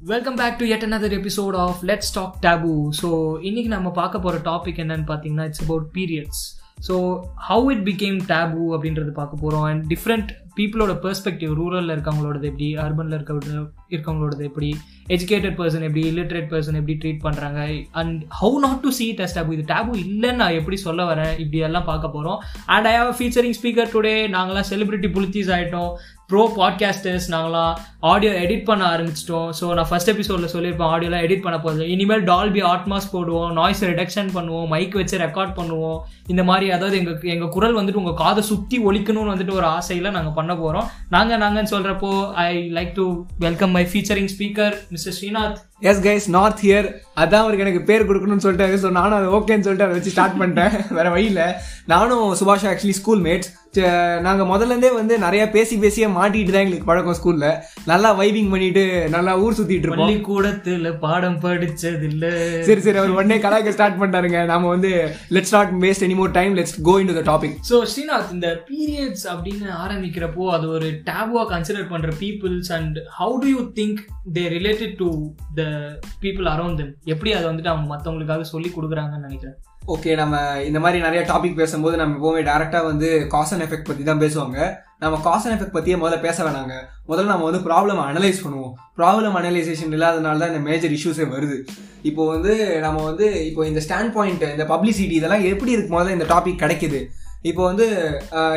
Welcome back to yet another episode of let's talk taboo so இன்னைக்கு நம்ம பார்க்க போகிற டாபிக் என்னன்னு பார்த்தீங்கன்னா it's about periods so how it became taboo அப்படின்றது பார்க்க போகிறோம் அண்ட் டிஃப்ரெண்ட் பீப்புளோட பெர்ஸ்பெக்டிவ் ரூரலில் இருக்கவங்களோடது எப்படி அர்பனில் இருக்க இருக்கவங்களோடது எப்படி எஜுகேட்டட் பர்சன் எப்படி இல்லிட்ரேட் பர்சன் எப்படி ட்ரீட் பண்ணுறாங்க and how not to see it as taboo இது டேபு இல்லைன்னு நான் எப்படி சொல்ல வரேன் இப்படி எல்லாம் பார்க்க போகிறோம் and I have featuring speaker today நாங்களாம் செலிபிரிட்டி புலித்தீஸ் ஆகிட்டோம் ப்ரோ பாட்காஸ்டர்ஸ் நாங்களாம் ஆடியோ எடிட் பண்ண ஆரம்பிச்சிட்டோம். ஸோ நான் ஃபஸ்ட் எபிசோடில் சொல்லியிருப்பேன் ஆடியோலாம் எடிட் பண்ண போகிறது இனிமேல் டால்பி ஆட்மாஸ் போடுவோம் நாய்ஸ் ரிடக்ஷன் பண்ணுவோம் மைக் வச்சு ரெக்கார்ட் பண்ணுவோம். இந்த மாதிரி அதாவது எங்கள் எங்கள் குரல் வந்துட்டு உங்கள் காதை சுற்றி ஒழிக்கணும்னு வந்துட்டு ஒரு ஆசையில் நாங்கள் பண்ண போகிறோம் நாங்கள் நாங்கன்னு சொல்கிறப்போ I like to welcome my featuring speaker mister Srinath yes guys north here அதான் அவருக்கு எனக்கு பேர் கொடுக்கணும்னு சொல்லிட்டாரு. ஸோ நானும் அது ஓகேன்னு சொல்லிட்டு அதை வச்சு ஸ்டார்ட் பண்ணிட்டேன். வேறு வழியில் நானும் சுபாஷ் ஆக்சுவலி ஸ்கூல் மேட்ஸ் நாங்கள் முதல்லேருந்தே வந்து நிறையா பேசி பேசியே மாட்டிகிட்டு தான் எங்களுக்கு பழக்கம் ஸ்கூலில் நல்லா வைபிங் பண்ணிட்டு நல்லா ஊர் சுற்றிட்டு இருப்போம். பள்ளிக்கூடத்தில் பாடம் படிச்சதில்லை. சரி சரி அவர் உடனே கலாய்க்க ஸ்டார்ட் பண்ணிட்டாருங்க. நாம வந்து let's not waste any more time let's go in the topic so Srinath இந்த பீரியட்ஸ் அப்படின்னு ஆரம்பிக்கிறப்போ அது ஒரு டேபுவா கன்சிடர் பண்ற peoples and how do you think they related to the people around them எப்படி அதை வந்துட்டு அவங்க மற்றவங்களுக்காக சொல்லி கொடுக்குறாங்கன்னு நினைக்கிறேன். ஓகே நம்ம இந்த மாதிரி நிறைய டாபிக் பேசும்போது நம்ம எப்போவுமே டேரெக்டாக வந்து காஸ் அண்ட் எஃபெக்ட் பற்றி தான் பேசுவாங்க. நம்ம காஸ் அண்ட் எஃபெக்ட் பற்றியே முதல்ல பேச வேணாங்க. முதல்ல நம்ம வந்து ப்ராப்ளம் அனலைஸ் பண்ணுவோம். ப்ராப்ளம் அனலைசேஷன் இல்லாதனால தான் இந்த மேஜர் இஷ்யூஸே வருது. இப்போ வந்து நம்ம வந்து இப்போ இந்த ஸ்டாண்ட் பாயிண்ட் இந்த பப்ளிசிட்டி இதெல்லாம் எப்படி இருக்கு? முதல்ல இந்த டாபிக் கிடைக்குது. இப்போ வந்து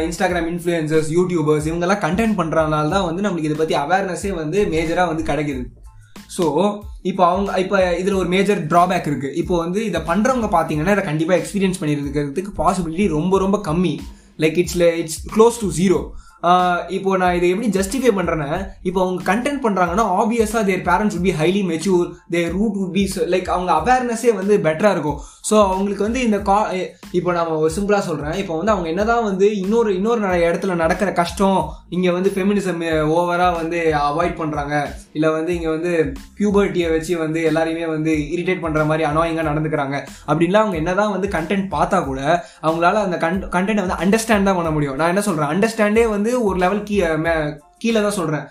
இன்ஸ்டாகிராம் இன்ஃப்ளூயன்சர்ஸ் யூடியூபர்ஸ் இவங்கெல்லாம் கண்டென்ட் பண்ணுறதுனால தான் வந்து நம்மளுக்கு இதை பற்றி அவேர்னஸே வந்து மேஜராக வந்து கிடைக்குது. ஸோ இப்போ அவங்க இப்போ இதில் ஒரு மேஜர் ட்ராபேக் இருக்குது இப்போ வந்து இதை பண்ணுறவங்க பார்த்தீங்கன்னா இதை கண்டிப்பாக எக்ஸ்பீரியன்ஸ் பண்ணியிருக்கிறதுக்கு பாசிபிலிட்டி ரொம்ப ரொம்ப கம்மி. Like it's it's close to zero இப்போ நான் இதை எப்படி ஜஸ்டிஃபை பண்ணுறேன்னா இப்போ அவங்க கண்டென்ட் பண்ணுறாங்கன்னா ஆப்வியஸாக their parents would be highly mature their root would be like அவங்க அவேர்னஸே வந்து பெட்டராக இருக்கும். ஸோ அவங்களுக்கு வந்து இந்த கா இப்போ நம்ம ஒரு சிம்பிளாக சொல்கிறேன் இப்போ வந்து அவங்க என்னதான் வந்து இன்னொரு இன்னொரு இடத்துல நடக்கிற கஷ்டம் இங்கே வந்து ஃபெமினிசம் ஓவராக வந்து அவாய்ட் பண்ணுறாங்க இல்லை வந்து இங்கே வந்து பியூபர்ட்டியை வச்சு வந்து எல்லாரையுமே வந்து இரிட்டேட் பண்ணுற மாதிரி அனாயிங்காக நடந்துக்கிறாங்க. அப்படின்லாம் அவங்க என்னதான் வந்து கண்டென்ட் பார்த்தா கூட அவங்களால அந்த கண்ட் கண்டென்ட் வந்து அண்டர்ஸ்டாண்ட் தான் பண்ண முடியும். நான் என்ன சொல்கிறேன் அண்டர்ஸ்டாண்டே வந்து ஒரு லெவல் கீ கீழே தான் சொல்கிறேன்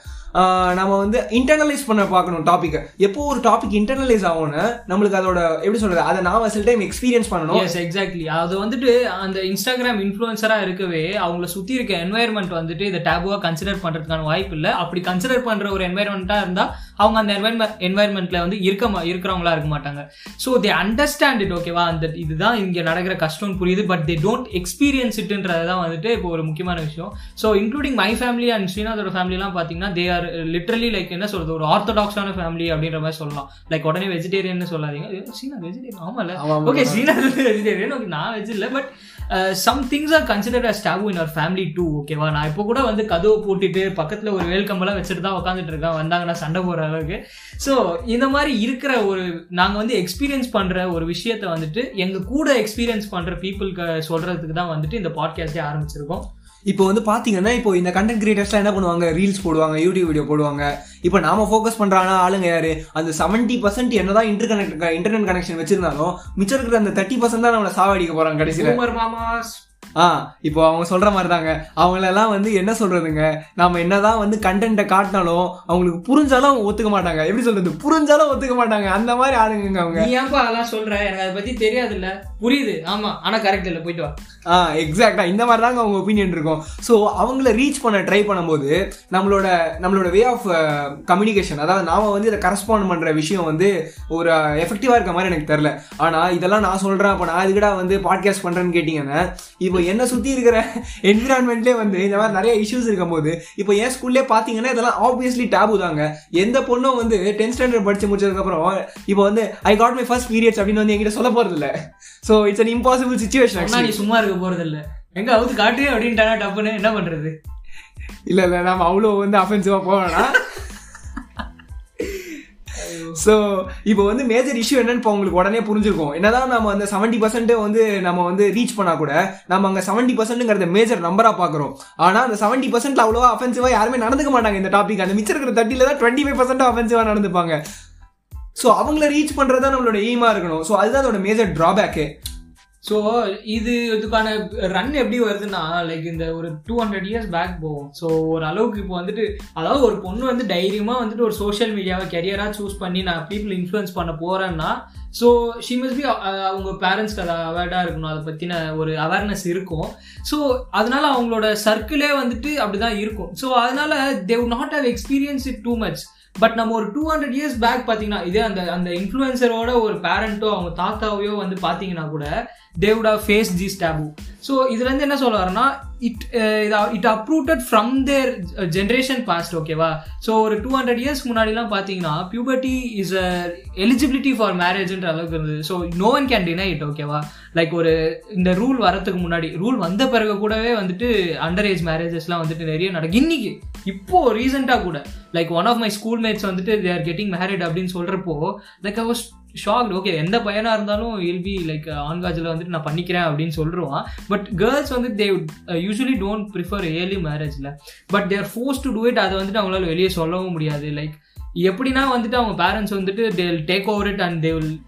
நம்ம வந்து இன்டர்னலைஸ் பண்ண பார்க்கணும் டாப்பிக்கை எப்போ ஒரு டாபிக் இன்டர்னலைஸ் ஆகும்னு நம்மளுக்கு அதோட எப்படி சொல்றது அதை நான் சில டைம் எக்ஸ்பீரியன்ஸ் பண்ணணும். எஸ் எக்ஸாக்ட்லி அது வந்துட்டு அந்த இன்ஸ்டாகிராம் இன்ஃப்ளூயன்சரா இருக்கவே அவங்கள சுத்தி இருக்க என்வாயர்மெண்ட் வந்துட்டு இதை டேபுவா கன்சிடர் பண்றதுக்கான வாய்ப்பு இல்லை. அப்படி கன்சிடர் பண்ற ஒரு என்வாயர்மெண்ட்டா இருந்தா அவங்க அந்த என்வாயர்மெண்ட் என்வாயர்மெண்ட்ல வந்து இருக்க மா- இருக்கிறவங்களா இருக்க மாட்டாங்க. ஸோ தே அண்டர்ஸ்டாண்ட் இட் ஓகேவா அந்த இதுதான் இங்க நடக்கிற கஷ்டம்னு புரியுது பட் தே டோன்ட் எக்ஸ்பீரியன்ஸ் இட்டுன்றது தான் வந்துட்டு இப்போ ஒரு முக்கியமான விஷயம். So including my family and ஸ்ரீநாதோட ஃபேமிலிலாம் பார்த்தீங்கன்னா தே ஆர் லிட்ரலி லைக் என்ன சொல்றது ஒரு ஆர்த்தடாக்ஸான ஃபேமிலி அப்படின்ற மாதிரி சொல்லலாம். லைக் உடனே வெஜிடேரியன் சொல்லாதீங்க. ஸ்ரீநாத் வெஜிடேரியன் ஆமால ஆமா, ஆமா. ஓகே ஸ்ரீநாத் வெஜிடேரியன் ஓகே நான் வெஜ் இல்லை but some things are considered as taboo in our family too ஓகேவா நான் இப்போ கூட வந்து கதவை போட்டுட்டு பக்கத்தில் ஒரு வேல்கம்பெல்லாம் வச்சுட்டு தான் உட்காந்துட்டு இருக்கேன். வந்தாங்கன்னா சண்டை போடுற அளவுக்கு. ஸோ இந்த மாதிரி இருக்கிற ஒரு நாங்கள் வந்து எக்ஸ்பீரியன்ஸ் பண்ணுற ஒரு விஷயத்தை வந்துட்டு எங்கள் கூட எக்ஸ்பீரியன்ஸ் பண்ணுற பீப்புளுக்கு சொல்கிறதுக்கு தான் வந்துட்டு இந்த பாட்காஸ்டே ஆரம்பிச்சிருக்கோம். இப்போ வந்து பாத்தீங்கன்னா இப்போ இந்த கண்டென்ட் கிரியேட்டர்ஸ்லாம் என்ன பண்ணுவாங்க? ரீல்ஸ் போடுவாங்க யூடியூப் வீடியோ போடுவாங்க. இப்போ நாம ஃபோக்கஸ் பண்றாங்க ஆளுங்க யாரு? அந்த செவன்ட்டி பர்சன்ட் என்னதான் இன்டர்கனெக்ட் இன்டர்நெட் கனெக்ஷன் வச்சிருந்தாலும் மிச்சம் இருக்கிற அந்த தேர்ட்டி பர்சன்ட் தான் நம்மளை சாவடிக்க போறாங்க கடைசியில். Boomer ஆ இப்போ அவங்க சொல்ற மாதிரி தாங்க அவங்களெல்லாம் வந்து என்ன சொல்றதுங்க? நாம என்னதான் வந்து கண்டென்ட்டை காட்டினாலும் அவங்களுக்கு புரிஞ்சாலும் ஒத்துக்க மாட்டாங்க. எப்படி சொல்றது? புரிஞ்சாலும் ஒத்துக்க மாட்டாங்க. அந்த மாதிரி ஆளுங்க அவங்க. நீ ஏன்பா அதெல்லாம் சொல்ற? எனக்கு அதை பத்தி தெரியாது இல்ல புரியுது. ஆமா. ஆனா கரெக்ட் இல்ல. போயிட்டு வா. ஆ எக்ஸாக்டா இந்த மாதிரி தாங்க அவங்க ஒப்பீனியன் இருக்கும். ஸோ அவங்கள ரீச் பண்ண ட்ரை பண்ணும்போது நம்மளோட நம்மளோட வே ஆஃப் கம்யூனிகேஷன் அதாவது நாம வந்து இதை கரஸ்பாண்ட் பண்ற விஷயம் வந்து ஒரு எஃபெக்டிவா இருக்க மாதிரி எனக்கு தெரியல. ஆனா இதெல்லாம் நான் சொல்றேன். அப்போ நான் இதுக்கடா வந்து பாட்காஸ்ட் பண்றேன்னு கேட்டீங்கன்னா இப்போ என்ன சுத்தி இருக்கிற என்விரான்மெண்ட்லேயே வந்து இந்த மாதிரி நிறைய இஷ்யூஸ் இருக்கும்போது இப்போ என் ஸ்கூல்லே பார்த்தீங்கன்னா இதெல்லாம் ஆப்வியஸ்லி டேபு தாங்க. எந்த பொண்ணும் வந்து டென்த் ஸ்டாண்டர்ட் படிச்சு முடிச்சதுக்கப்புறம் இப்போ வந்து I got my first periods அப்படின்னு வந்து என்கிட்ட சொல்ல போறது இல்ல so it's an impossible situation நீ சும்மா இருக்க போறது இல்ல எங்க அவுத்து காட்டு அப்படின்ட்டானா டப்புன்னு? என்ன பண்றது? இல்ல இல்ல நாம அவ்வளோ வந்து அஃபென்சிவா போவேனா ஸோ இப்போ வந்து மேஜர் இஷ்யூ என்னன்னு இப்போ உங்களுக்கு உடனே புரிஞ்சிருக்கும். என்னதான் நம்ம அந்த செவன்டி பர்சன்ட் வந்து நம்ம வந்து ரீச் பண்ணா கூட நம்ம அங்கே செவன்டி பர்சன்ட்ங்கிறத மேஜர் நம்பரா பாக்குறோம். ஆனா அந்த செவன்டி பர்சன்ட்ல அவ்வளோவா அஃபென்சிவா யாருமே நடந்துக்க மாட்டாங்க இந்த டாபிக் அந்த மிச்சம் இருக்கிற தட்டில தான் டுவெண்ட்டி ஃபைவ் பர்சன்ட் அஃபென்சிவா நடந்துப்பாங்க. ஸோ அவங்கள ரீச் பண்றது தான் நம்மளோட எய்மா இருக்கணும். ஸோ அதுதான் அதோட மேஜர் டிராபேக்கு ஸோ இது இதுக்கான ரன் எப்படி வருதுன்னா லைக் இந்த ஒரு டூ ஹண்ட்ரட் இயர்ஸ் பேக் போகும். ஸோ ஒரு அளவுக்கு இப்போ வந்துட்டு அதாவது ஒரு பொண்ணு வந்து தைரியமாக வந்துட்டு ஒரு சோஷியல் மீடியாவை கெரியராக சூஸ் பண்ணி நான் பீப்புள் இன்ஃப்ளூயன்ஸ் பண்ண போகிறேன்னா ஸோ ஷி மஸ்ட் பி அவங்க பேரண்ட்ஸ்க்கு அதை அவேர்டாக இருக்கணும். அதை பற்றின ஒரு அவேர்னஸ் இருக்கும். ஸோ அதனால அவங்களோட சர்க்கிளே வந்துட்டு அப்படிதான் இருக்கும். ஸோ அதனால they not have experience it too much but நம்ம ஒரு டூ ஹண்ட்ரட் இயர்ஸ் பேக் பார்த்தீங்கன்னா இதே அந்த அந்த இன்ஃப்ளூயன்சரோட ஒரு பேரண்ட்டோ அவங்க தாத்தாவையோ வந்து பார்த்தீங்கன்னா கூட they would have face this taboo so இதுலேருந்து என்ன சொல்ல வரேன்னா it it uprooted from their generation past ஓகேவா ஸோ ஒரு டூ ஹண்ட்ரட் இயர்ஸ் முன்னாடிலாம் பார்த்தீங்கன்னா puberty is a eligibility for மேரேஜ்ன்ற அளவுக்கு இருந்தது. So no one can deny it ஓகேவா லைக் ஒரு இந்த ரூல் வரத்துக்கு முன்னாடி ரூல் வந்த பிறகு கூடவே வந்துட்டு அண்டர் ஏஜ் மேரேஜஸ்லாம் வந்துட்டு நிறைய நடக்கும் இன்னைக்கு இப்போ ரீசெண்டாக கூட like one of my school mates வந்துட்டு தே ஆர் கெட்டிங் மேரிட் அப்படின்னு சொல்கிறப்போ like I was shock okay எந்த பையனாக இருந்தாலும் இல் பி லைக் ஆன்காஜில் வந்துட்டு நான் பண்ணிக்கிறேன் அப்படின்னு சொல்லிடுவான் பட் கேர்ள்ஸ் வந்து they usually don't prefer early மேரேஜில் but they're force to do it அதை வந்துட்டு அவங்களால வெளியே சொல்லவும் முடியாது. லைக் எப்படின்னா வந்துட்டு அவங்க பேரண்ட்ஸ் வந்துட்டு they will take over it and they will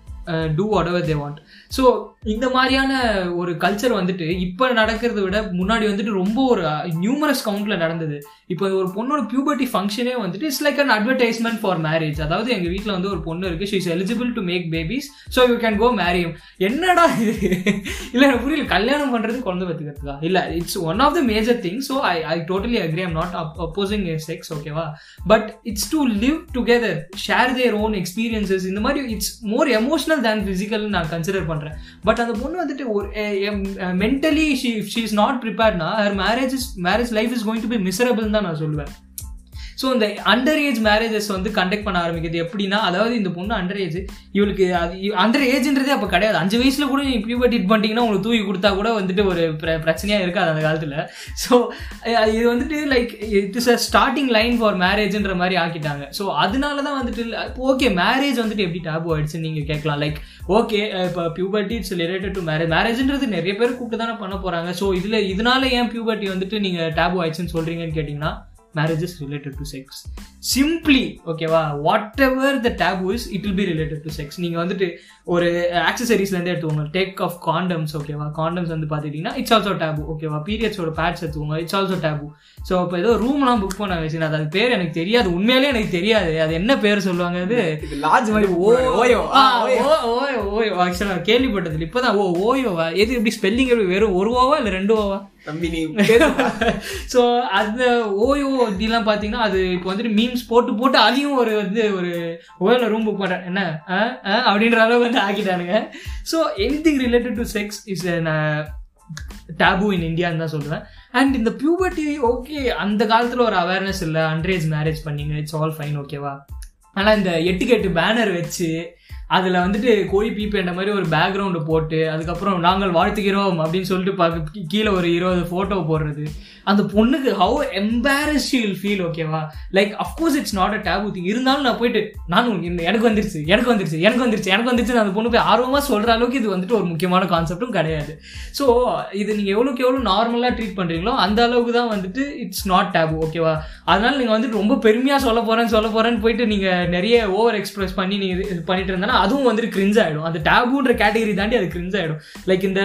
do whatever they want so இந்த மாதிரியான ஒரு கல்ச்சர் வந்துட்டு இப்போ நடக்கிறத விட முன்னாடி வந்துட்டு ரொம்ப ஒரு uh, நியூமரஸ் கவுண்ட்ல நடந்தது. இப்போ ஒரு பொண்ணோட பியூபர்ட்டி ஃபங்க்ஷனே வந்துட்டு it's like an advertisement for marriage அதாவது எங்கள் வீட்டில் வந்து ஒரு பொண்ணு இருக்கு she is eligible to make babies so you can go marry him என்னடா இது? இல்லை எனக்கு புரியல கல்யாணம் பண்ணுறது குழந்தை பத்துக்கிறதுக்கா இல்லை it's one of the major thing so I I totally agree I'm not opposing sex ஓகேவா but it's to live together share their own experiences இந்த மாதிரி it's more emotional emotional than physical நான் கன்சிடர் பண்ணுறேன் but அந்த பொண்ணு வந்துட்டு ஒரு mentally she she is not ப்ரிப்பேர்னா her marriage is marriage life is going to be மிசரபிள்னு தான் நான் சொல்லுவேன். ஸோ இந்த அண்டர் ஏஜ் மேரேஜஸ் வந்து கண்டக்ட் பண்ண ஆரம்பிக்குது. எப்படின்னா அதாவது இந்த பொண்ணு அண்டர் ஏஜ் இவளுக்கு அது அண்டர் ஏஜ்ன்றதே அப்போ கிடையாது. அஞ்சு வயசில் கூட நீ பியூபர்ட்டி இட் பண்ணிட்டீங்கன்னா உங்களுக்கு தூக்கி கொடுத்தா கூட வந்துட்டு ஒரு பிர பிரச்சனையாக இருக்காது அந்த காலத்தில். ஸோ இது வந்துட்டு like it is a starting line for மேரேஜ்ன்ற மாதிரி ஆக்கிட்டாங்க. ஸோ அதனால தான் வந்துட்டு ஓகே மேரேஜ் வந்துட்டு எப்படி டேபு ஆயிடுச்சுன்னு நீங்கள் கேட்கலாம். லைக் ஓகே இப்போ puberty it's related to marriage மேரேஜ்ன்றது நிறைய பேர் கூப்பிட்டு தானே பண்ண போகிறாங்க ஸோ இதில் இதனால ஏன் பியூபர்ட்டி வந்துட்டு நீங்கள் டேபு ஆயிடுச்சுன்னு சொல்கிறீங்கன்னு கேட்டிங்கன்னா is related to sex. Simply ஓகேவா whatever the taboo is it will be related to sex நீங்கள் வந்துட்டு ஒரு ஆக்சசரிஸ்லேருந்து எடுத்துக்கோங்க டேக் ஆஃப் காண்டம்ஸ் ஓகேவா காண்டம்ஸ் வந்து பார்த்துக்கிட்டிங்கன்னா இட்ஸ் ஆல்சோ டேபு ஓகேவா பீரியட்ஸோட பேட்ஸ் எடுத்துக்கோங்க இட்ஸ் ஆல்சோ டேபு ஸோ இப்போ ஏதோ ரூம்லாம் புக் பண்ண வச்சு அது பேர் எனக்கு தெரியாது. உண்மையிலேயே எனக்கு தெரியாது. அது என்ன பேர் சொல்லுவாங்க அது? லாட்ஜ் மாதிரி ஓ ஓயோ ஓ ஓயோ ஓயோ. ஆக்சுவலாக கேள்விப்பட்டது இப்போதான் ஓ ஓயோவா எது எப்படி ஸ்பெல்லிங் எப்படி வெறும் ஒரு ஓவா இல்லை ரெண்டு ஓவா? தம்பி நீ ஸோ அந்த ஓயோ அப்படிலாம் பார்த்தீங்கன்னா அது இப்போ வந்துட்டு மீம்ஸ் போட்டு போட்டு அதையும் ஒரு வந்து ஒரு ஓயோவில் ரூம் புக் பண்ணுறேன் என்ன அப்படின்ற அளவுக்கு வந்து ஆக்கிட்டானுங்க. So anything related to sex is taboo in இந்தியான்னு தான் சொல்லுவேன் அண்ட் இந்த பியூபர்ட்டி ஓகே அந்த காலத்தில் ஒரு அவேர்னஸ் இல்லை. அண்ட்ரேஜ் மேரேஜ் பண்ணிங்க இட்ஸ் ஆல் ஃபைன் ஓகேவா ஆனால் இந்த எட்டுக்கெட்டு பேனர் வச்சு அதில் வந்துட்டு கோழி பீப்பேண்ட மாதிரி ஒரு பேக்ரவுண்டு போட்டு அதுக்கப்புறம் நாங்கள் வாழ்த்துக்கிறோம் அப்படின்னு சொல்லிட்டு பார்க்க கீழே ஒரு இருபது ஃபோட்டோ போடுறது. அந்த பொண்ணுக்கு ஹவு எம்பாரஸ் ஷீல் ஃபீல் ஓகேவா like of course it's not a taboo thing இருந்தாலும் நான் போயிட்டு நானும் எனக்கு வந்துருச்சு எனக்கு வந்துருச்சு எனக்கு வந்துருச்சு எனக்கு வந்துருச்சு அந்த பொண்ணு போய் ஆர்வமாக சொல்கிற அளவுக்கு இது வந்துட்டு ஒரு முக்கியமான கான்செப்டும் கிடையாது. ஸோ இது நீங்கள் எவ்வளோக்கு எவ்வளோ நார்மலாக ட்ரீட் பண்ணுறீங்களோ அந்த அளவுக்கு தான் வந்துட்டு இட்ஸ் நாட் டேபு ஓகேவா அதனால நீங்கள் வந்துட்டு ரொம்ப பெருமையாக சொல்ல போகிறேன்னு சொல்ல போகிறேன்னு போயிட்டு நீங்கள் நிறைய ஓவர் எக்ஸ்பிரஸ் பண்ணி நீங்கள் இது பண்ணிட்டு பண்ணால் அதுவும் வந்துட்டு கிரிஞ்ச் ஆகிடும் அந்த டேபுன்ற கேட்டகரி தாண்டி அது கிரிஞ்ச் ஆகிடும் லைக் இந்த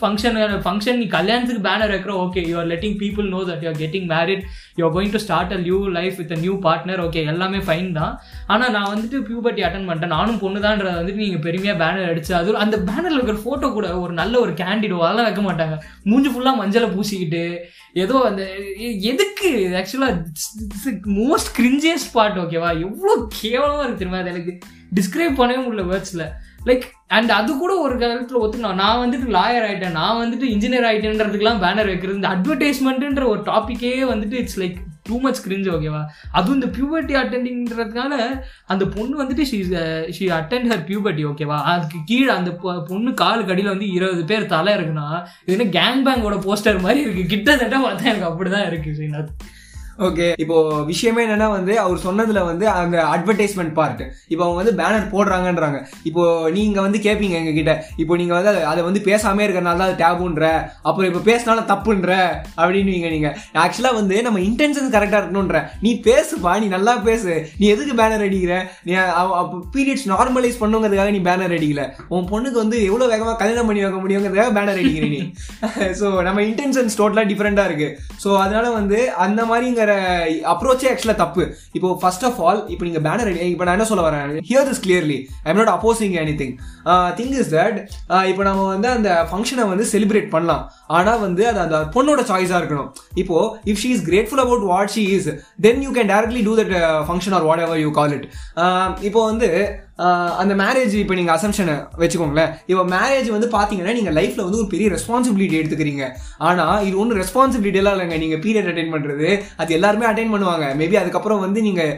ஃபங்க்ஷன் ஃபங்க்ஷன் நீ கல்யாணத்துக்கு பேனர் வைக்கிற okay you're letting people know that getting married married you're going to start a new life with a new partner okay எல்லாமே ஃபைன் தான். ஆனால் நான் வந்துட்டு பியூபர்ட்டி அட்டன் பண்ணிட்டேன் நானும் பொண்ணுதான்றதை வந்துட்டு நீங்கள் பெருமையாக பேனர் அடிச்சு அது அந்த பேனரில் இருக்கிற ஃபோட்டோ கூட ஒரு நல்ல ஒரு கேண்டிடோ அதெல்லாம் வைக்க மாட்டாங்க. மூஞ்சி ஃபுல்லாக மஞ்சளை பூசிக்கிட்டு ஏதோ அந்த எதுக்கு? ஆக்சுவலாக மோஸ்ட் கிரிஞ்சியஸ்ட் பார்ட் ஓகேவா எவ்வளோ கேவலமாக இருக்கு தெரியுமா? அது எனக்கு டிஸ்கிரைப் பண்ணவே முடியல வேர்ட்ஸில் லைக் அண்ட் அது கூட ஒரு காலத்தில் ஒத்துக்கலாம் நான் வந்துட்டு லாயர் ஆகிட்டேன் நான் வந்துட்டு இன்ஜினியர் ஆகிட்டேன்றதுக்குலாம் பேனர் வைக்கிறது இந்த அட்வர்டைஸ்மெண்ட்டுன்ற ஒரு டாப்பிக்கே வந்துட்டு it's like too much cringe ஓகேவா அதுவும் இந்த பியூபர்ட்டி அட்டெண்டிங்கிறதுனால அந்த பொண்ணு வந்துட்டு she she attend her puberty ஓகேவா அதுக்கு கீழே அந்த பொண்ணு காலு கடியில் வந்து இருபது பேர் தலை இருக்குன்னா இது என்ன கேங் பேங்கோட போஸ்டர் மாதிரி இருக்கு. கிட்டத்தட்ட பார்த்தா எனக்கு அப்படிதான் இருக்குது ஸ்ரீநாத் ஓகே இப்போ விஷயமே என்னன்னா வந்து அவர் சொன்னதுல வந்து அந்த அட்வர்டைஸ்மெண்ட் பார்ட் இப்போ அவங்க வந்து பேனர் போடுறாங்கன்றாங்க. இப்போ நீங்க வந்து கேட்பீங்க எங்க கிட்ட இப்போ நீங்க வந்து அதை- அதை வந்து பேசாமே இருக்கிறனால தான் அது டேபுன்ற அப்புறம் இப்போ பேசினாலும் தப்புன்ற அப்படின்னு நீங்க. நீங்க ஆக்சுவலா வந்து நம்ம இன்டென்ஷன் கரெக்டா இருக்கணும்ன்ற. நீ பேசுப்பா நீ நல்லா பேசு. நீ எதுக்கு பேனர் அடிக்கிற? நீ பீரியட்ஸ் நார்மலைஸ் பண்ணுங்கிறதுக்காக நீ பேனர் அடிக்கல. உன் பொண்ணுக்கு வந்து எவ்வளவு வேகமா கல்யாணம் பண்ணி வைக்க முடியுங்கிறதுக்காக பேனர் அடிக்கிற நீ. ஸோ நம்ம இன்டென்ஷன்ஸ் டோட்டலா டிஃப்ரெண்டா இருக்கு. ஸோ அதனால வந்து அந்த அப்படிங்கிற அப்ரோச்சே ஆக்சுவலா தப்பு. இப்போ ஃபர்ஸ்ட் ஆஃப் ஆல் இப்போ நீங்க பேனர் இப்போ நான் என்ன சொல்ல வரேன்? Hear this clearly I'm not opposing anything thing is that இப்போ நம்ம வந்து அந்த ஃபங்க்ஷனை வந்து செலிப்ரேட் பண்ணலாம். ஆனா வந்து அது அந்த பொண்ணோட சாய்ஸா இருக்கணும். இப்போ if she is grateful about what she is then you can directly do that function or whatever you call it இப்போ வந்து அந்த மேரேஜ் இப்போ நீங்கள் அசம்ஷனை வச்சுக்கோங்களேன். இப்போ மேரேஜ் வந்து பார்த்தீங்கன்னா நீங்கள் லைஃப்பில் வந்து ஒரு பெரிய ரெஸ்பான்சிபிலிட்டி எடுத்துக்கிறீங்க. ஆனால் இது ஒன்றும் ரெஸ்பான்சிபிலிட்டியெல்லாம் இல்லைங்க. நீங்கள் பீரியட் அட்டைன் பண்ணுறது அது எல்லாருமே அட்டைன் பண்ணுவாங்க. மேபி அதுக்கப்புறம் வந்து நீங்கள்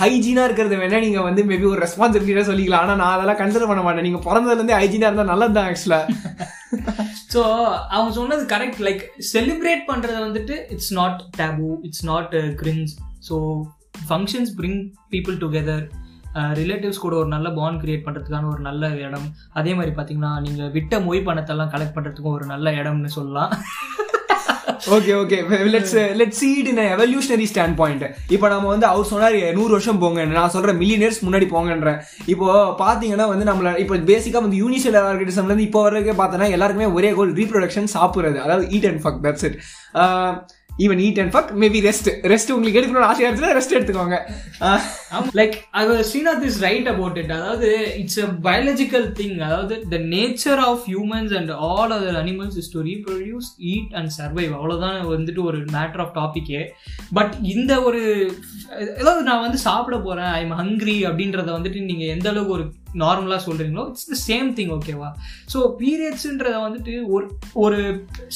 ஹைஜீனாக இருக்கிறது வேணால் நீங்கள் வந்து மேபி ஒரு ரெஸ்பான்சிபிலிட்டியாக சொல்லிக்கலாம். ஆனால் நான் அதெல்லாம் கன்சிடர் பண்ண மாட்டேன். நீங்கள் பிறந்ததுலேருந்து ஹைஜீனாக இருந்தால் நல்லது தான் ஆக்சுவலாக ஸோ அவங்க சொன்னது கரெக்ட் லைக் செலிப்ரேட் பண்ணுறது வந்துட்டு it's not taboo it's not cringe so functions bring people together relatives கூட ஒரு நல்ல பாண்ட் கிரியேட் பண்ணுறதுக்கான ஒரு நல்ல இடம். அதே மாதிரி பார்த்தீங்கன்னா நீங்கள் விட்ட மொய் பணத்தெல்லாம் கலெக்ட் பண்ணுறதுக்கும் ஒரு நல்ல இடம்னு சொல்லலாம். Okay okay let's let's see it in evolutionary standpoint இப்போ நம்ம வந்து அவர் சொன்னார் நூறு வருஷம் போங்க நான் சொல்கிறேன் மில்லியனர்ஸ் முன்னாடி போங்கன்றேன் இப்போ பார்த்தீங்கன்னா வந்து நம்மள இப்போ பேசிக்காக வந்து யூனிஷியல் ஆர்கனிசம்லேருந்து இப்போ வரைக்கும் பார்த்தோன்னா எல்லாருக்குமே ஒரே கோல் ரீப்ரொடக்ஷன் சாப்பிட்றது. அதாவது eat and fuck that's it even eat and fuck maybe rest rest உங்களுக்கு எடுக்கணும்னு ஆசையாக இருந்துச்சுன்னா ரெஸ்ட் எடுத்துக்கோங்க. Like like Srinath is right about it அதாவது இட்ஸ் அ பயாலஜிக்கல் திங் அதாவது the nature of humans and all other animals is to reproduce eat and survive அவ்வளோதான் வந்துட்டு ஒரு மேட்டர் ஆஃப் டாபிக்கே பட் இந்த ஒரு ஏதாவது நான் வந்து சாப்பிட போறேன் ஐ எம் ஹங்க்ரி அப்படின்றத வந்துட்டு நீங்கள் எந்த அளவுக்கு ஒரு நார்மலாக சொல்கிறீங்களோ இட்ஸ் த சேம் திங் ஓகேவா ஸோ பீரியட்ஸுன்றத வந்துட்டு ஒரு ஒரு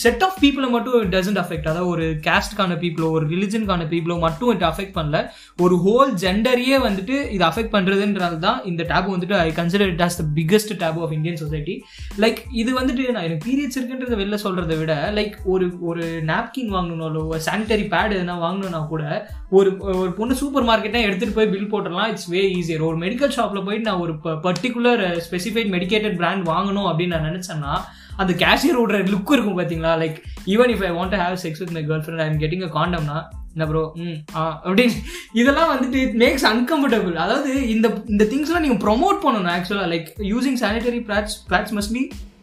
செட் ஆஃப் பீப்புளை மட்டும் டசன்ட் அஃபெக்ட் அதாவது ஒரு கேஸ்ட்கான பீப்புளோ ஒரு ரிலிஜனுக்கான பீப்புளோ மட்டும் இட் அஃபெக்ட் பண்ணல. ஒரு ஹோல் ஜெண்டரையே வந்துட்டு இது அஃபெக்ட் பண்ணுறதுன்றது தான் இந்த டேபு வந்துட்டு I consider it as the biggest taboo of Indian society like இது வந்துட்டு நான் எனக்கு பீரியட்ஸ் இருக்குன்றத வெளில சொல்கிறத விட லைக் ஒரு ஒரு நாப்கின் வாங்கணும்னாலோ சானிட்டரி பேட் எதுனா வாங்கணும்னா கூட ஒரு ஒரு பொண்ணு சூப்பர் மார்க்கெட்டாக எடுத்துகிட்டு போய் பில் போட்டுடலாம் இட்ஸ் வே ஈஸியர் ஒரு மெடிக்கல் ஷாப்பில் போயிட்டு நான் ஒரு பர்டிகுலர் ஸ்பெசிஃபைட் மெடிக்கேட்டட் பிராண்ட் வாங்கணும் அப்படின்னு நான் நினச்சேன்னா அந்த கேஷியர் ஓடுற லுக் இருக்கும் பார்த்தீங்களா like even if I want have sex with my girlfriend I am getting a காண்டம்னா என்ன ப்ரோ ம் ஆ அப்படின்னு. இதெல்லாம் வந்துட்டு இட் மேக்ஸ் அன்கம்ஃபர்டபுள் அதாவது இந்த இந்த திங்ஸ்லாம் நீங்கள் ப்ரொமோட் பண்ணணும் ஆக்சுவலாக like using sanitary pads pads must be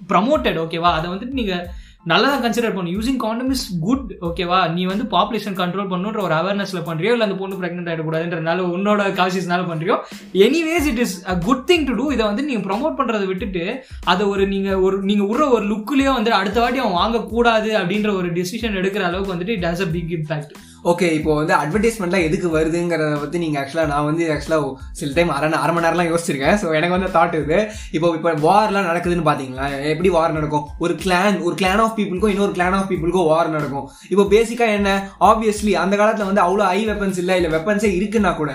promoted ஓகேவா அதை வந்துட்டு நீங்கள் நல்லா தான் கன்சிடர் பண்ணும் யூசிங் காண்டம் இஸ் குட் ஓகேவா நீ வந்து பாப்புலேஷன் கண்ட்ரோல் பண்ணுன்ற ஒரு அவேர்னஸ்ல பண்றியோ இல்லை அந்த பொண்ணு பிரெக்னென்ட் ஆகிடக்கூடாதுன்றனால உன்னோட காசிஸ்னால பண்றியோ anyways it is a good thing to do இதை வந்து நீங்க ப்ரொமோட் பண்றதை விட்டுட்டு அதை ஒரு நீங்க ஒரு நீங்க விடுற ஒரு லுக்லயே வந்து அடுத்த வாட்டி அவன் வாங்கக்கூடாது அப்படின்ற ஒரு டிசிஷன் எடுக்கிற அளவுக்கு வந்துட்டு it has a big impact okay இப்போ வந்து அட்வர்டைஸ்மெண்ட்லாம் எதுக்கு வருதுங்கிறத பற்றி நீங்கள் ஆக்சுவலாக நான் வந்து ஆக்சுவலாக சில டைம் அரை அரை மணி நேரம்லாம் யோசிச்சிருக்கேன். ஸோ எனக்கு வந்து தாட் இது. இப்போ இப்போ வார்லாம் நடக்குதுன்னு பார்த்தீங்களா எப்படி வார் நடக்கும்? ஒரு கிளான் ஒரு கிளான் ஆஃப் பீப்புளுக்கும் இன்னொரு கிளான் ஆஃப் பீப்புளுக்கும் வார் நடக்கும். இப்போ பேசிக்காக என்ன? ஆப்வியஸ்லி அந்த காலத்தில் வந்து அவ்வளோ ஹை வெப்பன்ஸ் இல்லை இல்லை வெப்பன்ஸே இருக்குன்னா கூட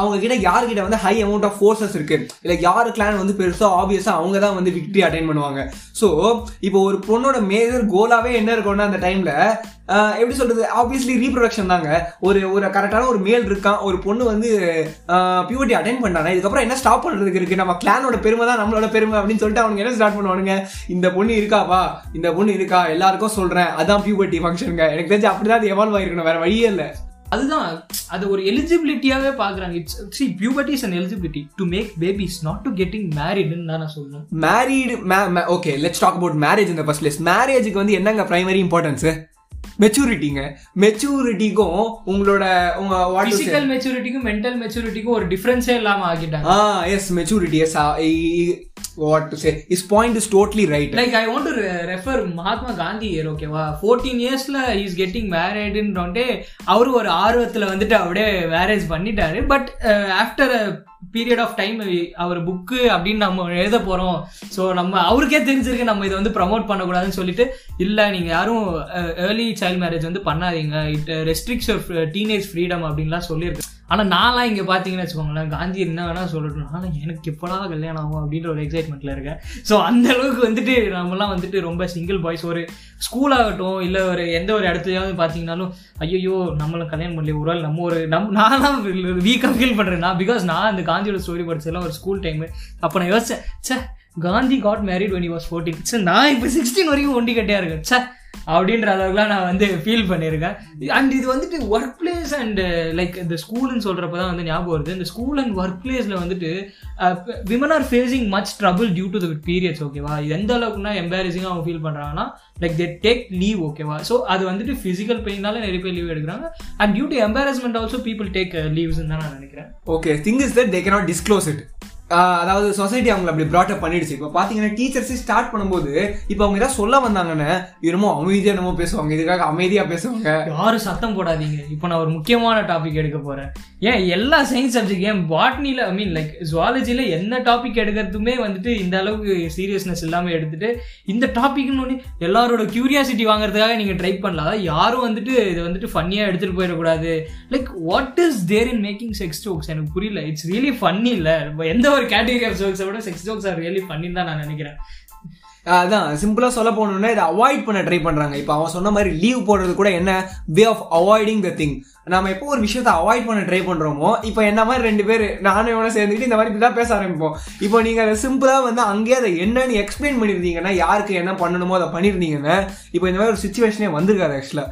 அவங்க கிட்ட யார்கிட்ட வந்து ஹை அமௌண்ட் ஆஃப் ஃபோர்ஸஸ் இருக்கு? இல்லை யார் கிளான் வந்து பெருசோ ஆப்வியஸா அவங்க தான் வந்து விக்டரி அட்டைன் பண்ணுவாங்க. ஸோ இப்போ ஒரு பொண்ணோட மேஜர் கோலாவே என்ன இருக்கும்னா அந்த டைம்ல எப்படி சொல்றது? ஆப்வியஸ்லி ரீப்ரொடக்ஷன் தாங்க. ஒரு ஒரு கரெக்டான ஒரு மேல் இருக்கான் ஒரு பொண்ணு வந்து பியூரிட்டி அட்டைன் பண்ணாங்க இதுக்கப்புறம் என்ன ஸ்டாப் பண்றதுக்கு இருக்கு? நம்ம கிளானோட பெருமை தான் நம்மளோட பெருமை அப்படின்னு சொல்லிட்டு அவங்க என்ன ஸ்டார்ட் பண்ணுவானுங்க? இந்த பொண்ணு இருக்காவா இந்த பொண்ணு இருக்கா எல்லாருக்கும் சொல்றேன் அதான் பியூபர்ட்டி ஃபங்க்ஷனுங்க எனக்கு தெரிஞ்சு அப்படிதான் அது எவால்வ் ஆயிருக்கணும் வேற வழியே இல்லை. அதுதான் அது ஒரு எலிஜிபிலிட்டியாவே பாக்குறாங்க it's see puberty is an eligibility to make babies not to getting மேரிட்னு தான் நான் சொல்லுவேன் married okay let's talk about marriage இந்த ஃபர்ஸ்ட் பிளேஸ் மேரேஜுக்கு வந்து என்னங்க பிரைமரி இம்பார்ட்டன்ஸ் மெச்சூரிட்டிங்க மெச்சூரிட்டிக்கும் உங்களோட உங்க பிசிக்கல் மெச்சூரிட்டிக்கும் மென்டல் மெச்சூரிட்டிக்கும் ஒரு டிஃபரன்ஸே இல்லாம ஆகிட்டாங்க ஆ yes maturity yes what to say is point is totally right like I want to refer Mahatma Gandhi year ஓகேவா ஃபோர்டீன் இயர்ஸ்ல இஸ் கெட்டிங் மேரேடுன்றே அவரு ஒரு ஆர்வத்துல வந்துட்டு அப்படியே மேரேஜ் பண்ணிட்டாரு. But after period of time our book அப்படின்னு நம்ம எழுத போறோம். ஸோ நம்ம அவருக்கே தெரிஞ்சிருக்கு நம்ம இதை வந்து ப்ரமோட் பண்ணக்கூடாதுன்னு சொல்லிட்டு இல்லை நீங்க யாரும் ஏர்லி சைல்ட் மேரேஜ் வந்து பண்ணாதீங்க. இட் ரெஸ்ட்ரிக்ஸ் டீனேஜ் ஃப்ரீடம் அப்படின்லாம் சொல்லியிருக்கு. ஆனால் நான்லாம் இங்கே பார்த்தீங்கன்னு வச்சுக்கோங்களேன் காந்தி என்ன வேணால் சொல்லட்டும் நானும் எனக்கு எப்படா கல்யாணம் ஆகும் அப்படின்ற ஒரு எக்ஸைட்மெண்ட்டில் இருக்கேன். ஸோ அந்த அளவுக்கு வந்துட்டு நம்மலாம் வந்துட்டு ரொம்ப சிங்கிள் பாய்ஸ் ஒரு ஸ்கூல் ஆகட்டும் ஒரு எந்த ஒரு இடத்துலயாவது பார்த்தீங்கன்னாலும் ஐயோ நம்மளும் கல்யாணம் பண்ணல ஒரு ஆள் நம்ம ஒரு நம் நான்லாம் வீக்காக ஃபீல் பண்ணுறேன் நான் பிகாஸ் நான் அந்த காந்தியோட ஸ்டோரி படிச்சதெல்லாம் ஒரு ஸ்கூல் டைமு அப்போ நான் யோசிச்சேன் ச்சே Gandhi got married when you was fourteen say நான் இப்போ சிக்ஸ்டீன் வரைக்கும் ஒண்டி கட்டியாக இருக்கேன். சே அப்படின்ற அளவுக்குலாம் நான் வந்து ஃபீல் பண்ணியிருக்கேன். அண்ட் இது வந்துட்டு ஒர்க் பிளேஸ் அண்ட் லைக் இந்த ஸ்கூல்னு சொல்கிறப்ப தான் வந்து ஞாபகம் வருது. இந்த ஸ்கூல் அண்ட் ஒர்க் பிளேஸில் வந்துட்டு women are facing much trouble due to the periods ஓகேவா எந்த அளவுக்குனா எம்பாரசிங்காக அவங்க ஃபீல் பண்ணுறாங்கன்னா லைக் தே டேக் லீவ் ஓகேவா ஸோ அது வந்துட்டு ஃபிசிக்கல் பெயினால நிறைய பேர் லீவ் எடுக்கிறாங்க. And due to embarrassment also people take லீவ்ஸ்ன்னு தான் நான் நினைக்கிறேன். Okay thing is that they cannot disclose it. It அதாவது சொசைட்டி அவங்களை அப்படி ப்ராட்டப் பண்ணிடுச்சு. இப்போ பார்த்தீங்கன்னா டீச்சர்ஸே ஸ்டார்ட் பண்ணும்போது இப்போ அவங்க ஏதாவது சொல்ல வந்தாங்கன்னு என்னமோ அமைதியாக என்னமோ பேசுவாங்க. இதுக்காக அமைதியாக பேசுவாங்க. யாரும் சத்தம் போடாதீங்க. இப்போ நான் ஒரு முக்கியமான டாபிக் எடுக்க போறேன். ஏன் எல்லா சயின்ஸ் சப்ஜெக்ட் ஏன் பாட்னியில் ஐ மீன் லைக் ஜுவாலஜியில் என்ன டாபிக் எடுக்கிறதுமே வந்துட்டு இந்த அளவுக்கு சீரியஸ்னஸ் இல்லாமல் எடுத்துட்டு இந்த டாபிக்னு ஒன்று எல்லாரோட கியூரியாசிட்டி வாங்குறதுக்காக நீங்கள் ட்ரை பண்ணலாம். யாரும் வந்துட்டு இதை வந்துட்டு ஃபன்னியாக எடுத்துகிட்டு போயிடக்கூடாது. Like what is there in making sex jokes எனக்கு புரியல. இட்ஸ் ரியலி ஃபன்னி இல்லை. எந்த ஒரு கேட்டகரி ஆஃப் ஜோக்ஸை விட செக்ஸ் ஜோக்ஸ் ஆர் ரியலி ஃபன்னின்னு தான் நான் நினைக்கிறேன். அதான் சிம்பிளாக சொல்ல போகணுன்னா இதை அவாய்ட் பண்ண ட்ரை பண்ணுறாங்க இப்போ அவன் சொன்ன மாதிரி லீவ் போடுறது கூட என்ன? Way of avoiding the thing நாம எப்போ ஒரு விஷயத்தை அவாய்ட் பண்ண ட்ரை பண்றோமோ இப்போ என்ன மாதிரி ரெண்டு பேர் நானும் இவனும் சேர்ந்துக்கிட்டு இந்த மாதிரி இப்படி பேச ஆரம்பிப்போம். இப்போ நீங்க அதை சிம்பிளா வந்து அங்கேயே அதை என்னன்னு எக்ஸ்பிளைன் பண்ணிருந்தீங்கன்னா யாருக்கு என்ன பண்ணணுமோ அதை பண்ணிருந்தீங்கன்னா இப்போ இந்த மாதிரி ஒரு சுச்சுவேஷனே வந்திருக்காது ஆக்சுவலா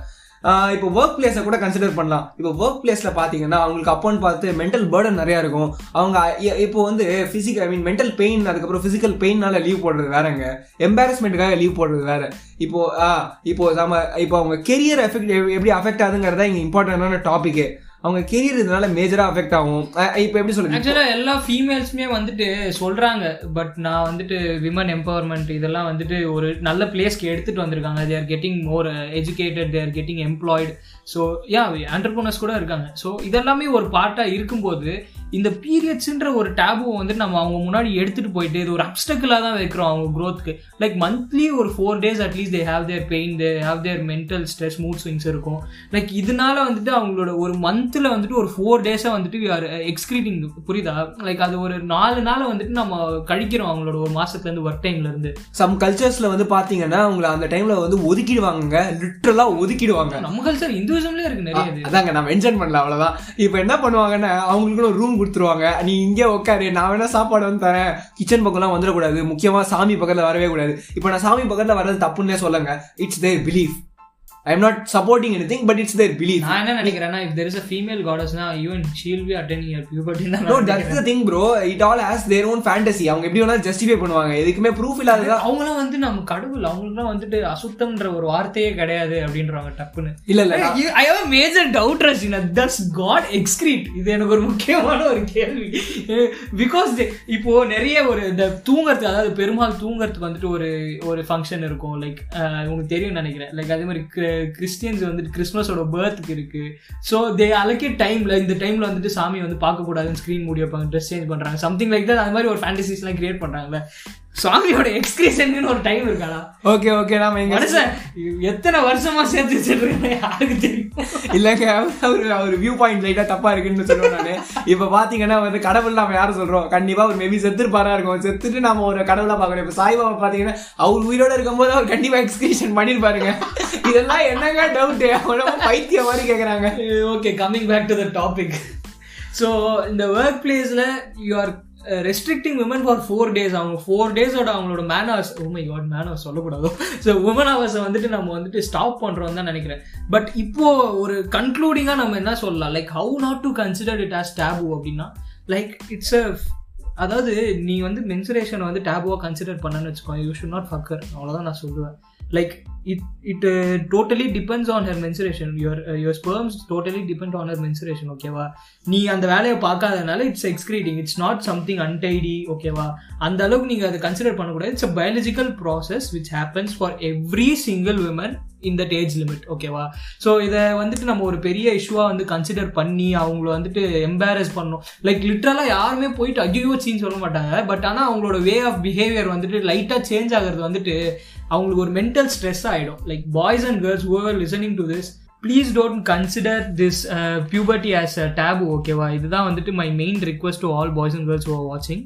இப்போ ஒர்க் பிளேஸை கூட கன்சிடர் பண்ணலாம். இப்போ ஒர்க் பிளேஸில் பார்த்தீங்கன்னா அவங்களுக்கு அப்போன்னு பார்த்து மென்டல் பேர்டன் நிறையா இருக்கும். அவங்க இப்போ வந்து physical I mean mental pain அதுக்கப்புறம் ஃபிசிக்கல் பெயின்னால லீவ் போடுறது வேறங்க எம்பாரஸ்மெண்ட்டுக்காக லீவ் போடுறது வேற. இப்போ ஆ இப்போ நம்ம இப்போ அவங்க கெரியர் எஃபெக்ட் எப்படி அஃபெக்ட் ஆகுதுங்கிறதா இங்கே இம்பார்ட்டன்டான டாபிக்கே அவங்க கெரியர் இதனால மேஜராக அஃபெக்ட் ஆகும். இப்போ எப்படி சொல்லுங்க ஆக்சுவலா எல்லா ஃபீமேல்ஸுமே வந்துட்டு சொல்றாங்க. பட் நான் வந்துட்டு விமன் எம்பவர்மெண்ட் இதெல்லாம் வந்துட்டு ஒரு நல்ல பிளேஸ்க்கு எடுத்துட்டு வந்திருக்காங்க. They are getting more educated they are getting employed so yeah entrepreneurs கூட இருக்காங்க. ஸோ இதெல்லாமே ஒரு பார்ட்டாக இருக்கும்போது இந்த பீரியட்ஸ்ன்ற ஒரு டேபுவை வந்து நம்ம அவங்க முன்னாடி எடுத்துட்டு போயிட்டு இது ஒரு அப்டக்கிளாக தான் வைக்கிறோம் அவங்க க்ரோத்க்கு லைக் மந்த்லி ஒரு four days at least they have their pain they have their mental stress mood swings இருக்கும். லைக் இதனால வந்துட்டு அவங்களோட ஒரு மந்த்தில் வந்துட்டு ஒரு ஃபோர் டேஸாக வந்துட்டு எக்ஸ்கிரீட்டிங் புரியுதா? லைக் அது ஒரு நாலு நாள் வந்துட்டு நம்ம கழிக்கிறோம் அவங்களோட ஒரு மாசத்துலேருந்து ஒர்க் டைம்ல இருந்து சம் கல்ச்சர்ஸ்ல வந்து பாத்தீங்கன்னா அவங்கள அந்த டைம்ல வந்து ஒதுக்கிடுவாங்க லிட்டரலா ஒதுக்கிடுவாங்க. நம்ம கல்ச்சர் இந்துவிசம்லேயே இருக்கு நிறைய அதாங்க நான் மென்ஷன் பண்ணல அவ்வளவுதான். இப்போ என்ன பண்ணுவாங்கன்னா அவங்களுக்கு ஒரு ரூம் கொடுத்துருவாங்க. நீ இங்கே உட்காரு நான் வேணா சாப்பாடு வந்து தரேன். கிச்சன் பக்கம்லாம் வந்துடக்கூடாது. முக்கியமா சாமி பக்கத்துல வரவே கூடாது. இப்போ நான் சாமி பக்கத்துல வர்றது தப்புன்னே சொல்லுங்க. It's their belief I am not supporting anything but it's their belief நான் என்ன நினைக்கிறேன்னா if there is a female காடஸ்னா even she'll be attending your puberty no that's the thing bro it all has their own fantasy அவங்க எப்படி வேணாலும் justify பண்ணுவாங்க. எதுக்குமே proof இல்லாததா? அவங்களாம் வந்து நம்ம கடவுள். அவங்களுக்குலாம் வந்துட்டு அசுத்தம்ன்ற ஒரு வார்த்தையே கிடையாது அப்படின்றாங்க டப்புன்னு. இல்ல இல்ல ஐ ஹவ் மேஜர் டவுட் ரஷினா தட்ஸ் காட் எக்ஸ்கிரீட் இது எனக்கு ஒரு முக்கியமான ஒரு கேள்வி. பிகாஸ் இப்போ நிறைய ஒரு இந்த தூங்கறதுக்கு அதாவது பெருமாள் தூங்கறதுக்கு வந்துட்டு ஒரு ஒரு ஃபங்க்ஷன் இருக்கும். லைக் உங்களுக்கு தெரியும் நினைக்கிறேன். லைக் அதே மாதிரி கிறிஸ்டியன்ஸ் வந்துட்டு கிறிஸ்மஸோட பர்த்க்கு இருக்கு. ஸோ தே அலக்கேட் டைம்ல இந்த டைம்ல வந்துட்டு சாமி வந்து பார்க்கக்கூடாதுன்னு ஸ்க்ரீன் மூடி வைப்பாங்க ட்ரெஸ் சேஞ்ச் பண்றாங்க. சம்திங் லைக் தட் அந்த மாதிரி ஒரு ஃபேண்டசிஸ்லாம் கிரியேட் பண்றாங்கல்ல. சாமியோட எக்ஸ்கிரீஷன் ஒரு டைம் இருக்காடா. ஓகே ஓகே நாம எங்க மனுஷன் எத்தனை வருஷமா சேர்த்து வச்சிருக்கேன் யாருக்கு தெரியும்? இல்லங்க அவர் அவர் வியூ பாயிண்ட் லைட்டா தப்பா இருக்குன்னு சொல்லுவேன் நானு. இப்ப பாத்தீங்கன்னா வந்து கடவுள் நாம யாரும் சொல்றோம்? கண்டிப்பா ஒரு மேபி செத்துருப்பாரா இருக்கும். செத்துட்டு நாம ஒரு கடவுளா பாக்குறோம் இப்ப சாய்பாபா பாத்தீங்கன்னா அவர் உயிரோட இருக்கும்போது அவர் கண்டிப்பா எக்ஸ்கிரிஷன் பண்ணிருப்பாருங்க. இதெல்லாம் என்னங்க டவுட் அவ்வளவு பைத்தியம் மாதிரி கேக்குறாங்க. Okay coming back to the topic so இந்த ஒர்க் பிளேஸில் you are restricting women for four days அவங்க ஃபோர் டேஸோட அவங்களோட man hours oh my god man hours சொல்லக்கூடாதோ so women ஹவர்ஸை வந்துட்டு நம்ம வந்துட்டு ஸ்டாப் பண்ணுறோம் தான் நினைக்கிறேன். பட் இப்போ ஒரு கன்க்ளூடிங்காக நம்ம என்ன சொல்லலாம்? Like how not to consider it as taboo அப்படின்னா லைக் இட்ஸ் அ அதாவது நீ வந்து மென்சுரேஷனை வந்து டேபுவாக கன்சிடர் பண்ணன்னு வச்சுக்கோ யூ ஷுட் நாட் ஃபக்கர் அவ்வளோதான் நான் சொல்லுவேன். Like it it totally depends on her menstruation your your sperms totally depend on her menstruation ஓகேவா நீ அந்த வேலையை பார்க்காதனால it's excreting it's not something untidy ஓகேவா அந்த அளவுக்கு நீங்கள் அதை கன்சிடர் பண்ணக்கூடாது. It's a biological process which happens for every single women இந்த ஏஜ் லிமிட் ஓகேவா ஸோ இதை வந்துட்டு நம்ம ஒரு பெரிய இஷ்யூவாக வந்து கன்சிடர் பண்ணி அவங்கள வந்துட்டு எம்பாரஸ் பண்ணணும். லைக் லிட்ரலாக யாருமே போயிட்டு ஐயோ சீன்னு சொல்ல மாட்டாங்க. பட் ஆனால் அவங்களோட வே ஆஃப் பிஹேவியர் வந்துட்டு லைட்டாக சேஞ்ச் ஆகிறது வந்துட்டு அவங்களுக்கு ஒரு மென்டல் ஸ்ட்ரெஸ் ஆகிடும் like boys and girls whoever listening to this please don't consider this puberty as a taboo ஓகேவா இதுதான் வந்துட்டு my main request to all boys and girls வாட்சிங்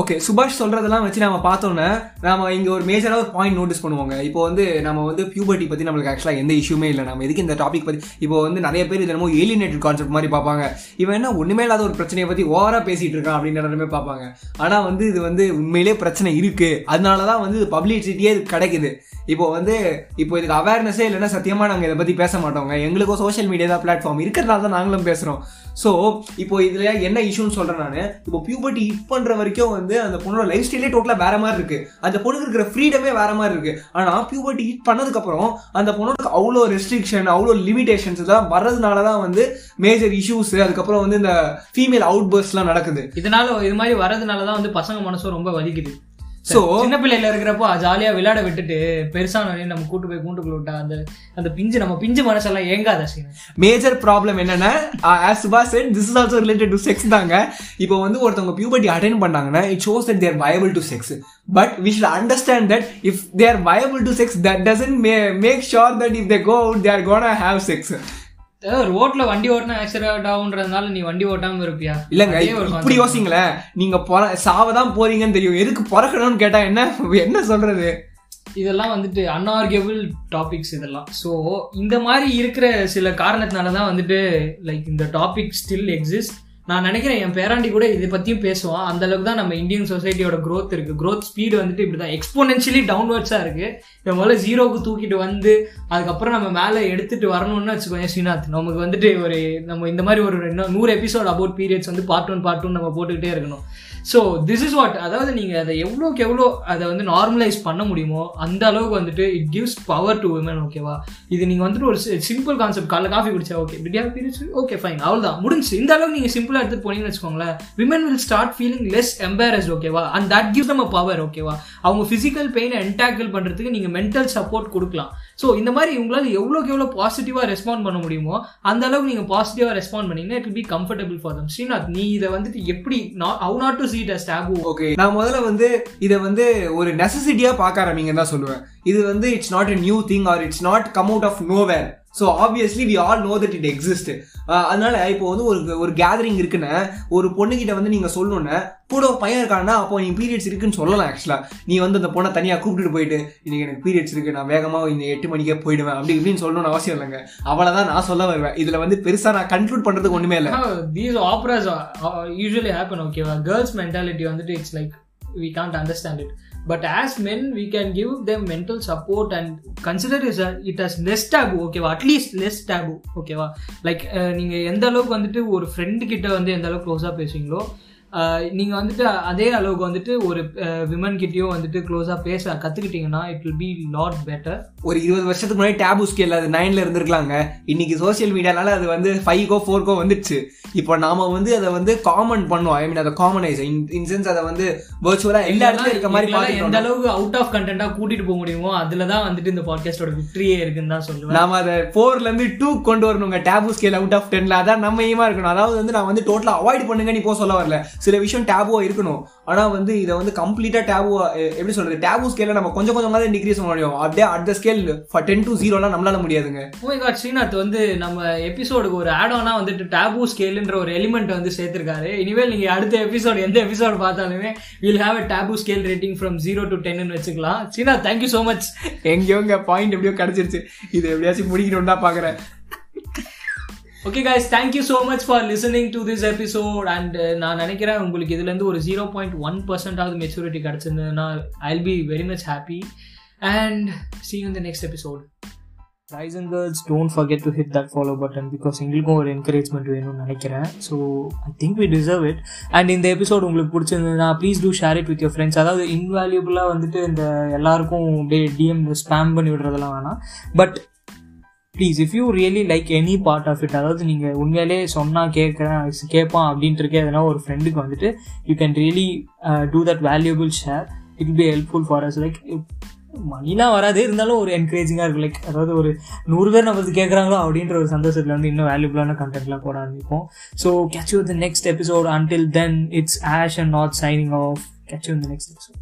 ஓகே சுபாஷ் சொல்றதெல்லாம் வச்சு நம்ம பார்த்தோன்னே நாம இங்க ஒரு மேஜரா ஒரு பாயிண்ட் நோட்டீஸ் பண்ணுவாங்க. இப்போ வந்து நம்ம வந்து பியூபர்ட்டி பத்தி நம்மளுக்கு ஆக்சுவலா எந்த இஷ்யூமே இல்லை. நம்ம எதுக்கு இந்த டாபிக் பத்தி இப்போ வந்து நிறைய பேர் இது என்னமோ ஏலியனேட்டட் கான்செப்ட் மாதிரி பார்ப்பாங்க. இவன் என்ன ஒண்ணுமே இல்லாத ஒரு பிரச்சனையை பத்தி ஓவரா பேசிட்டு இருக்கான் அப்படின்னு எல்லாருமே பார்ப்பாங்க. ஆனா வந்து இது வந்து உண்மையிலே பிரச்சனை இருக்கு. அதனாலதான் வந்து பப்ளிசிட்டியே கிடைக்குது. இப்போ வந்து இப்போ இதுக்கு அவேர்னஸே இல்லைன்னா சத்தியமா நாங்க இதை பத்தி பேச மாட்டோங்க. எங்களுக்கும் சோஷியல் மீடியா தான் பிளாட்ஃபார்ம் இருக்கிறதுனால தான் நாங்களும் பேசுறோம். ஸோ இப்போ இதுல என்ன இஷ்யூன்னு சொல்றேன் நான். இப்போ பியூபர்ட்டி ஹிட் பண்ற வரைக்கும் வந்து அந்த பொண்ணோட லைஃப் ஸ்டைலே டோட்டலா வேற மாதிரி இருக்கு. அந்த பொண்ணுக்கு இருக்கிற ஃப்ரீடமே வேற மாதிரி இருக்கு. ஆனா பியூபர்ட்டி ஹீட் பண்ணதுக்கு அப்புறம் அந்த பொண்ணோட அவ்வளோ ரெஸ்ட்ரிக்ஷன் அவ்வளோ லிமிடேஷன்ஸ் எல்லாம் வர்றதுனால தான் வந்து மேஜர் இஷ்யூஸ் அதுக்கப்புறம் வந்து இந்த ஃபீமேல் அவுட் பர்ஸ்ட்லாம் நடக்குது. இதனால இது மாதிரி வரதுனால தான் வந்து பசங்க மனசும் ரொம்ப வலிக்குது. ஸோ சின்ன பிள்ளையில இருக்கிறப்போ ஜாலியா விளையாட விட்டுட்டு பெருசான நம்ம கூட்டு போய் கூண்டுக்குள்ள விட்டா அந்த அந்த பிஞ்சு நம்ம பிஞ்சு மனசெல்லாம் ஏங்காத சீன் மேஜர் ப்ராப்ளம் என்னன்னா as said this is also related to sex தாங்க. இப்போ வந்து ஒருத்தவங்க பியூபர்ட்டி அட்டைன் பண்ணாங்கன்னா it shows that they're viable to sex but we should understand that if they're viable to sex that doesn't make sure that if they go out there gonna have sex ரோட்ல வண்டி ஓட்டினா accident ஆகுன்றதுனால நீ வண்டி ஓட்டாம இருப்பியா? இல்லங்க இப்படி யோசிங்களேன் நீங்க பொற சாவதான் போறீங்கன்னு தெரியும். எதுக்கு பிறக்கணும்னு கேட்டா என்ன என்ன சொல்றது? இதெல்லாம் வந்துட்டு அன்ஆர்கியபிள் டாபிக்ஸ் இதெல்லாம். ஸோ இந்த மாதிரி இருக்கிற சில காரணத்தினால தான் வந்துட்டு லைக் இந்த டாபிக் ஸ்டில் எக்ஸிஸ்ட் நான் நினைக்கிறேன் என் பேராண்டி கூட இதை பற்றியும் பேசுவான். அந்த அளவுக்கு தான் நம்ம இந்தியன் சொசைட்டியோட க்ரோத் இருக்குது க்ரோத் ஸ்பீடு வந்துட்டு இப்படி தான் எக்ஸ்போனென்ஷியலி டவுன்வர்ட்ஸாக இருக்குது இப்போ முதல்ல ஜீரோக்கு தூக்கிட்டு வந்து அதுக்கப்புறம் நம்ம மேலே எடுத்துகிட்டு வரணும்னு வச்சுக்கோங்க ஸ்ரீநாத். நமக்கு வந்துட்டு ஒரு நம்ம இந்த மாதிரி ஒரு ரெண்டு நூறு எபிசோட் அபவுட் பீரியட்ஸ் வந்து பார்ட் ஒன் பார்ட் ஒன் நம்ம போட்டுக்கிட்டே இருக்கணும். ஸோ திஸ் இஸ் வாட் அதாவது நீங்கள் அதை எவ்வளோக்கு எவ்வளோ அதை வந்து நார்மலைஸ் பண்ண முடியுமோ அந்த அளவுக்கு வந்துட்டு it gives power to women ஓகேவா இது நீங்கள் வந்துட்டு ஒரு சிம்பிள் கான்செப்ட் காலைல காஃபி குடிச்சா ஓகே பிடியா பிரிச்சு? ஓகே ஃபைன் அவ்வளோதான் முடிஞ்சு இந்த அளவுக்கு நீங்கள் சிம்பிளாக எடுத்துட்டு போனீங்கன்னு வச்சுக்கோங்களேன் women will start feeling less embarrass ஓகேவா அண்ட் தட் கிவ்ஸ் நம்ம பவர் ஓகேவா அவங்க ஃபிசிக்கல் பெயினை என்டாக்கிள் பண்ணுறதுக்கு நீங்கள் மென்டல் சப்போர்ட் கொடுக்கலாம். ஸோ இந்த மாதிரி உங்களால் எவ்வளோக்கு எவ்வளோ பாசிட்டிவாக ரெஸ்பாண்ட் பண்ண முடியுமோ அந்த அளவுக்கு நீங்கள் பாசிட்டிவாக ரெஸ்பாண்ட் பண்ணீங்கன்னா it be comfortable for them Srinath நீ இதை வந்துட்டு எப்படி how not to see it as taboo okay நான் முதல்ல வந்து இதை வந்து ஒரு நெசசிட்டியாக பார்க்க ஆரம்பிங்கன்னு தான் சொல்லுவேன். இது வந்து it's not a new thing or it's not come out of nowhere so obviously we all know that it exist அதனால இப்போ வந்து ஒரு ஒரு கேதரிங் இருக்குன்னு ஒரு பொண்ணுகிட்ட வந்து நீங்கள் சொல்லணுன்னு கூட ஒரு பையன் இருக்காங்கன்னா அப்போ நீ பீரியட்ஸ் இருக்குன்னு சொல்லலாம் ஆக்சுவலாக நீ வந்து அந்த பொண்ணை தனியாக கூப்பிட்டுட்டு போயிட்டு இன்னைக்கு எனக்கு பீரியட்ஸ் இருக்கு நான் வேகமாக இந்த எட்டு மணிக்கே போயிடுவேன் அப்படி இப்படின்னு சொல்லணும்னு அவசியம் இல்லைங்க. அவ்வளோ தான் நான் சொல்ல வருவேன். இதில் வந்து பெருசாக நான் கன்க்ளூட் பண்ணுறதுக்கு ஒன்றுமே இல்லை. தீஸ் ஆப்ராஸ் யூஸ்வலி ஹேப்பன் ஓகேவா கேர்ள்ஸ் மென்டாலிட்டி வந்துட்டு it's like we can't understand it but as men we can give them mental support and consider is it as less taboo ஓகேவா அட்லீஸ்ட் லெஸ் டேபு ஓகேவா like நீங்கள் எந்த அளவுக்கு வந்துட்டு ஒரு friend கிட்ட வந்து எந்த அளவுக்கு க்ளோஸாக பேசுவீங்களோ நீங்கள் வந்துட்டு அதே அளவுக்கு வந்துட்டு ஒரு விமன் கிட்டயும் வந்துட்டு க்ளோஸாக பேச கற்றுக்கிட்டீங்கன்னா it will be lot better ஒரு இருபது வருஷத்துக்கு முன்னாடி டேபு ஸ்கேல் அது நைன்ல இருந்திருக்கலாங்க. இன்னைக்கு சோஷியல் மீடியானால அது வந்து ஃபைவ்கோ ஃபோர்க்கோ வந்துடுச்சு. இப்போ நாம வந்து அதை வந்து காமன் பண்ணுவோம். ஐ மீன் அதை காமனைஸ் இன் சென்ஸ் அதை வந்து வர்ச்சுவலா எல்லா இடத்துலயும் இருக்க மாதிரி எந்த அளவுக்கு அவுட் ஆஃப் கண்டென்ட்டா கூட்டிட்டு போக முடியுமோ அதுல தான் வந்துட்டு இந்த பாட்காஸ்டோட விக்டரியே இருக்குன்னு தான் சொல்லுவேன். நாம அதை ஃபோர்ல இருந்து டூ கொண்டு வரணுங்க. டேபு ஸ்கேல் அவுட் ஆஃப் டென்ல அதான் நம்ம ஏமா இருக்கணும். அதாவது வந்து நான் வந்து டோட்டலா அவாய்ட் பண்ணுங்க நீ போ சொல்ல வரல. சில விஷயம் டேபுவா இருக்கணும். ஆனா வந்து இதை வந்து கம்ப்ளீட்டா டேபுவா எப்படி சொல்றது? டேபு ஸ்கேல நம்ம கொஞ்சம் கொஞ்சமா தான் டிகிரீஸ் பண்ண முடியும். அப்படியே at the scale ten to ஜீரோலாம் நம்மளால முடியாதுங்க. ஓ காட் ஸ்ரீநாத் வந்து நம்ம எபிசோடுக்கு ஒரு ஆட் ஆனா வந்துட்டு டேபு ஸ்கேல்ன்ற ஒரு எலிமெண்ட் வந்து சேர்த்திருக்காரு. இனிமேல் நீங்க அடுத்த எபிசோட் எந்த எபிசோட் பார்த்தாலுமே will have a taboo scale rating from zero to டென்னு வச்சுக்கலாம். ஸ்ரீநாத் தேங்க்யூ ஸோ மச் எங்கேயோ இங்க பாயிண்ட் எப்படியோ கிடைச்சிருச்சு. இது எப்படியாச்சும் முடிக்கணும்னு தான் பாக்குறேன். Okay guys thank you so much for listening to this episode and நான் நினைக்கிறேன் உங்களுக்கு இதுலேருந்து ஒரு ஜீரோ பாயிண்ட் ஒன் பர்சன்டாவது maturity கிடச்சிருந்ததுன்னா I be very much happy and see in the next episode guys and girls don't forget to hit that follow button because எங்களுக்கும் ஒரு encouragement வேணும்னு நினைக்கிறேன். So I think we deserve it and இந்த episode உங்களுக்கு பிடிச்சிருந்ததுன்னா please do share it with your friends அதாவது இன்வேல்யூபிளாக வந்துட்டு இந்த எல்லாருக்கும் அப்படியே டிஎம் ஸ்பேம் பண்ணி விடுறதெல்லாம் வேணாம். But please if you really like any part of it அதாவது நீங்கள் உண்மையிலே சொன்னால் கேட்குறேன் கேட்பான் அப்படின்ட்டு இருக்க எதனா ஒரு ஃப்ரெண்டுக்கு வந்துட்டு you can really do that valuable share it be helpful for us like மணிலாம் வராது இருந்தாலும் ஒரு என்கரேஜிங்காக இருக்கும். லைக் அதாவது ஒரு நூறு பேர் நம்ம கேட்குறாங்களோ அப்படின்ற ஒரு சந்தோஷத்தில் வந்து இன்னும் வேல்யூபிளான கண்டென்ட்லாம் போட ஆரம்பிப்போம். So catch you the next episode until then it's Ash and Nat signing off catch you the next episode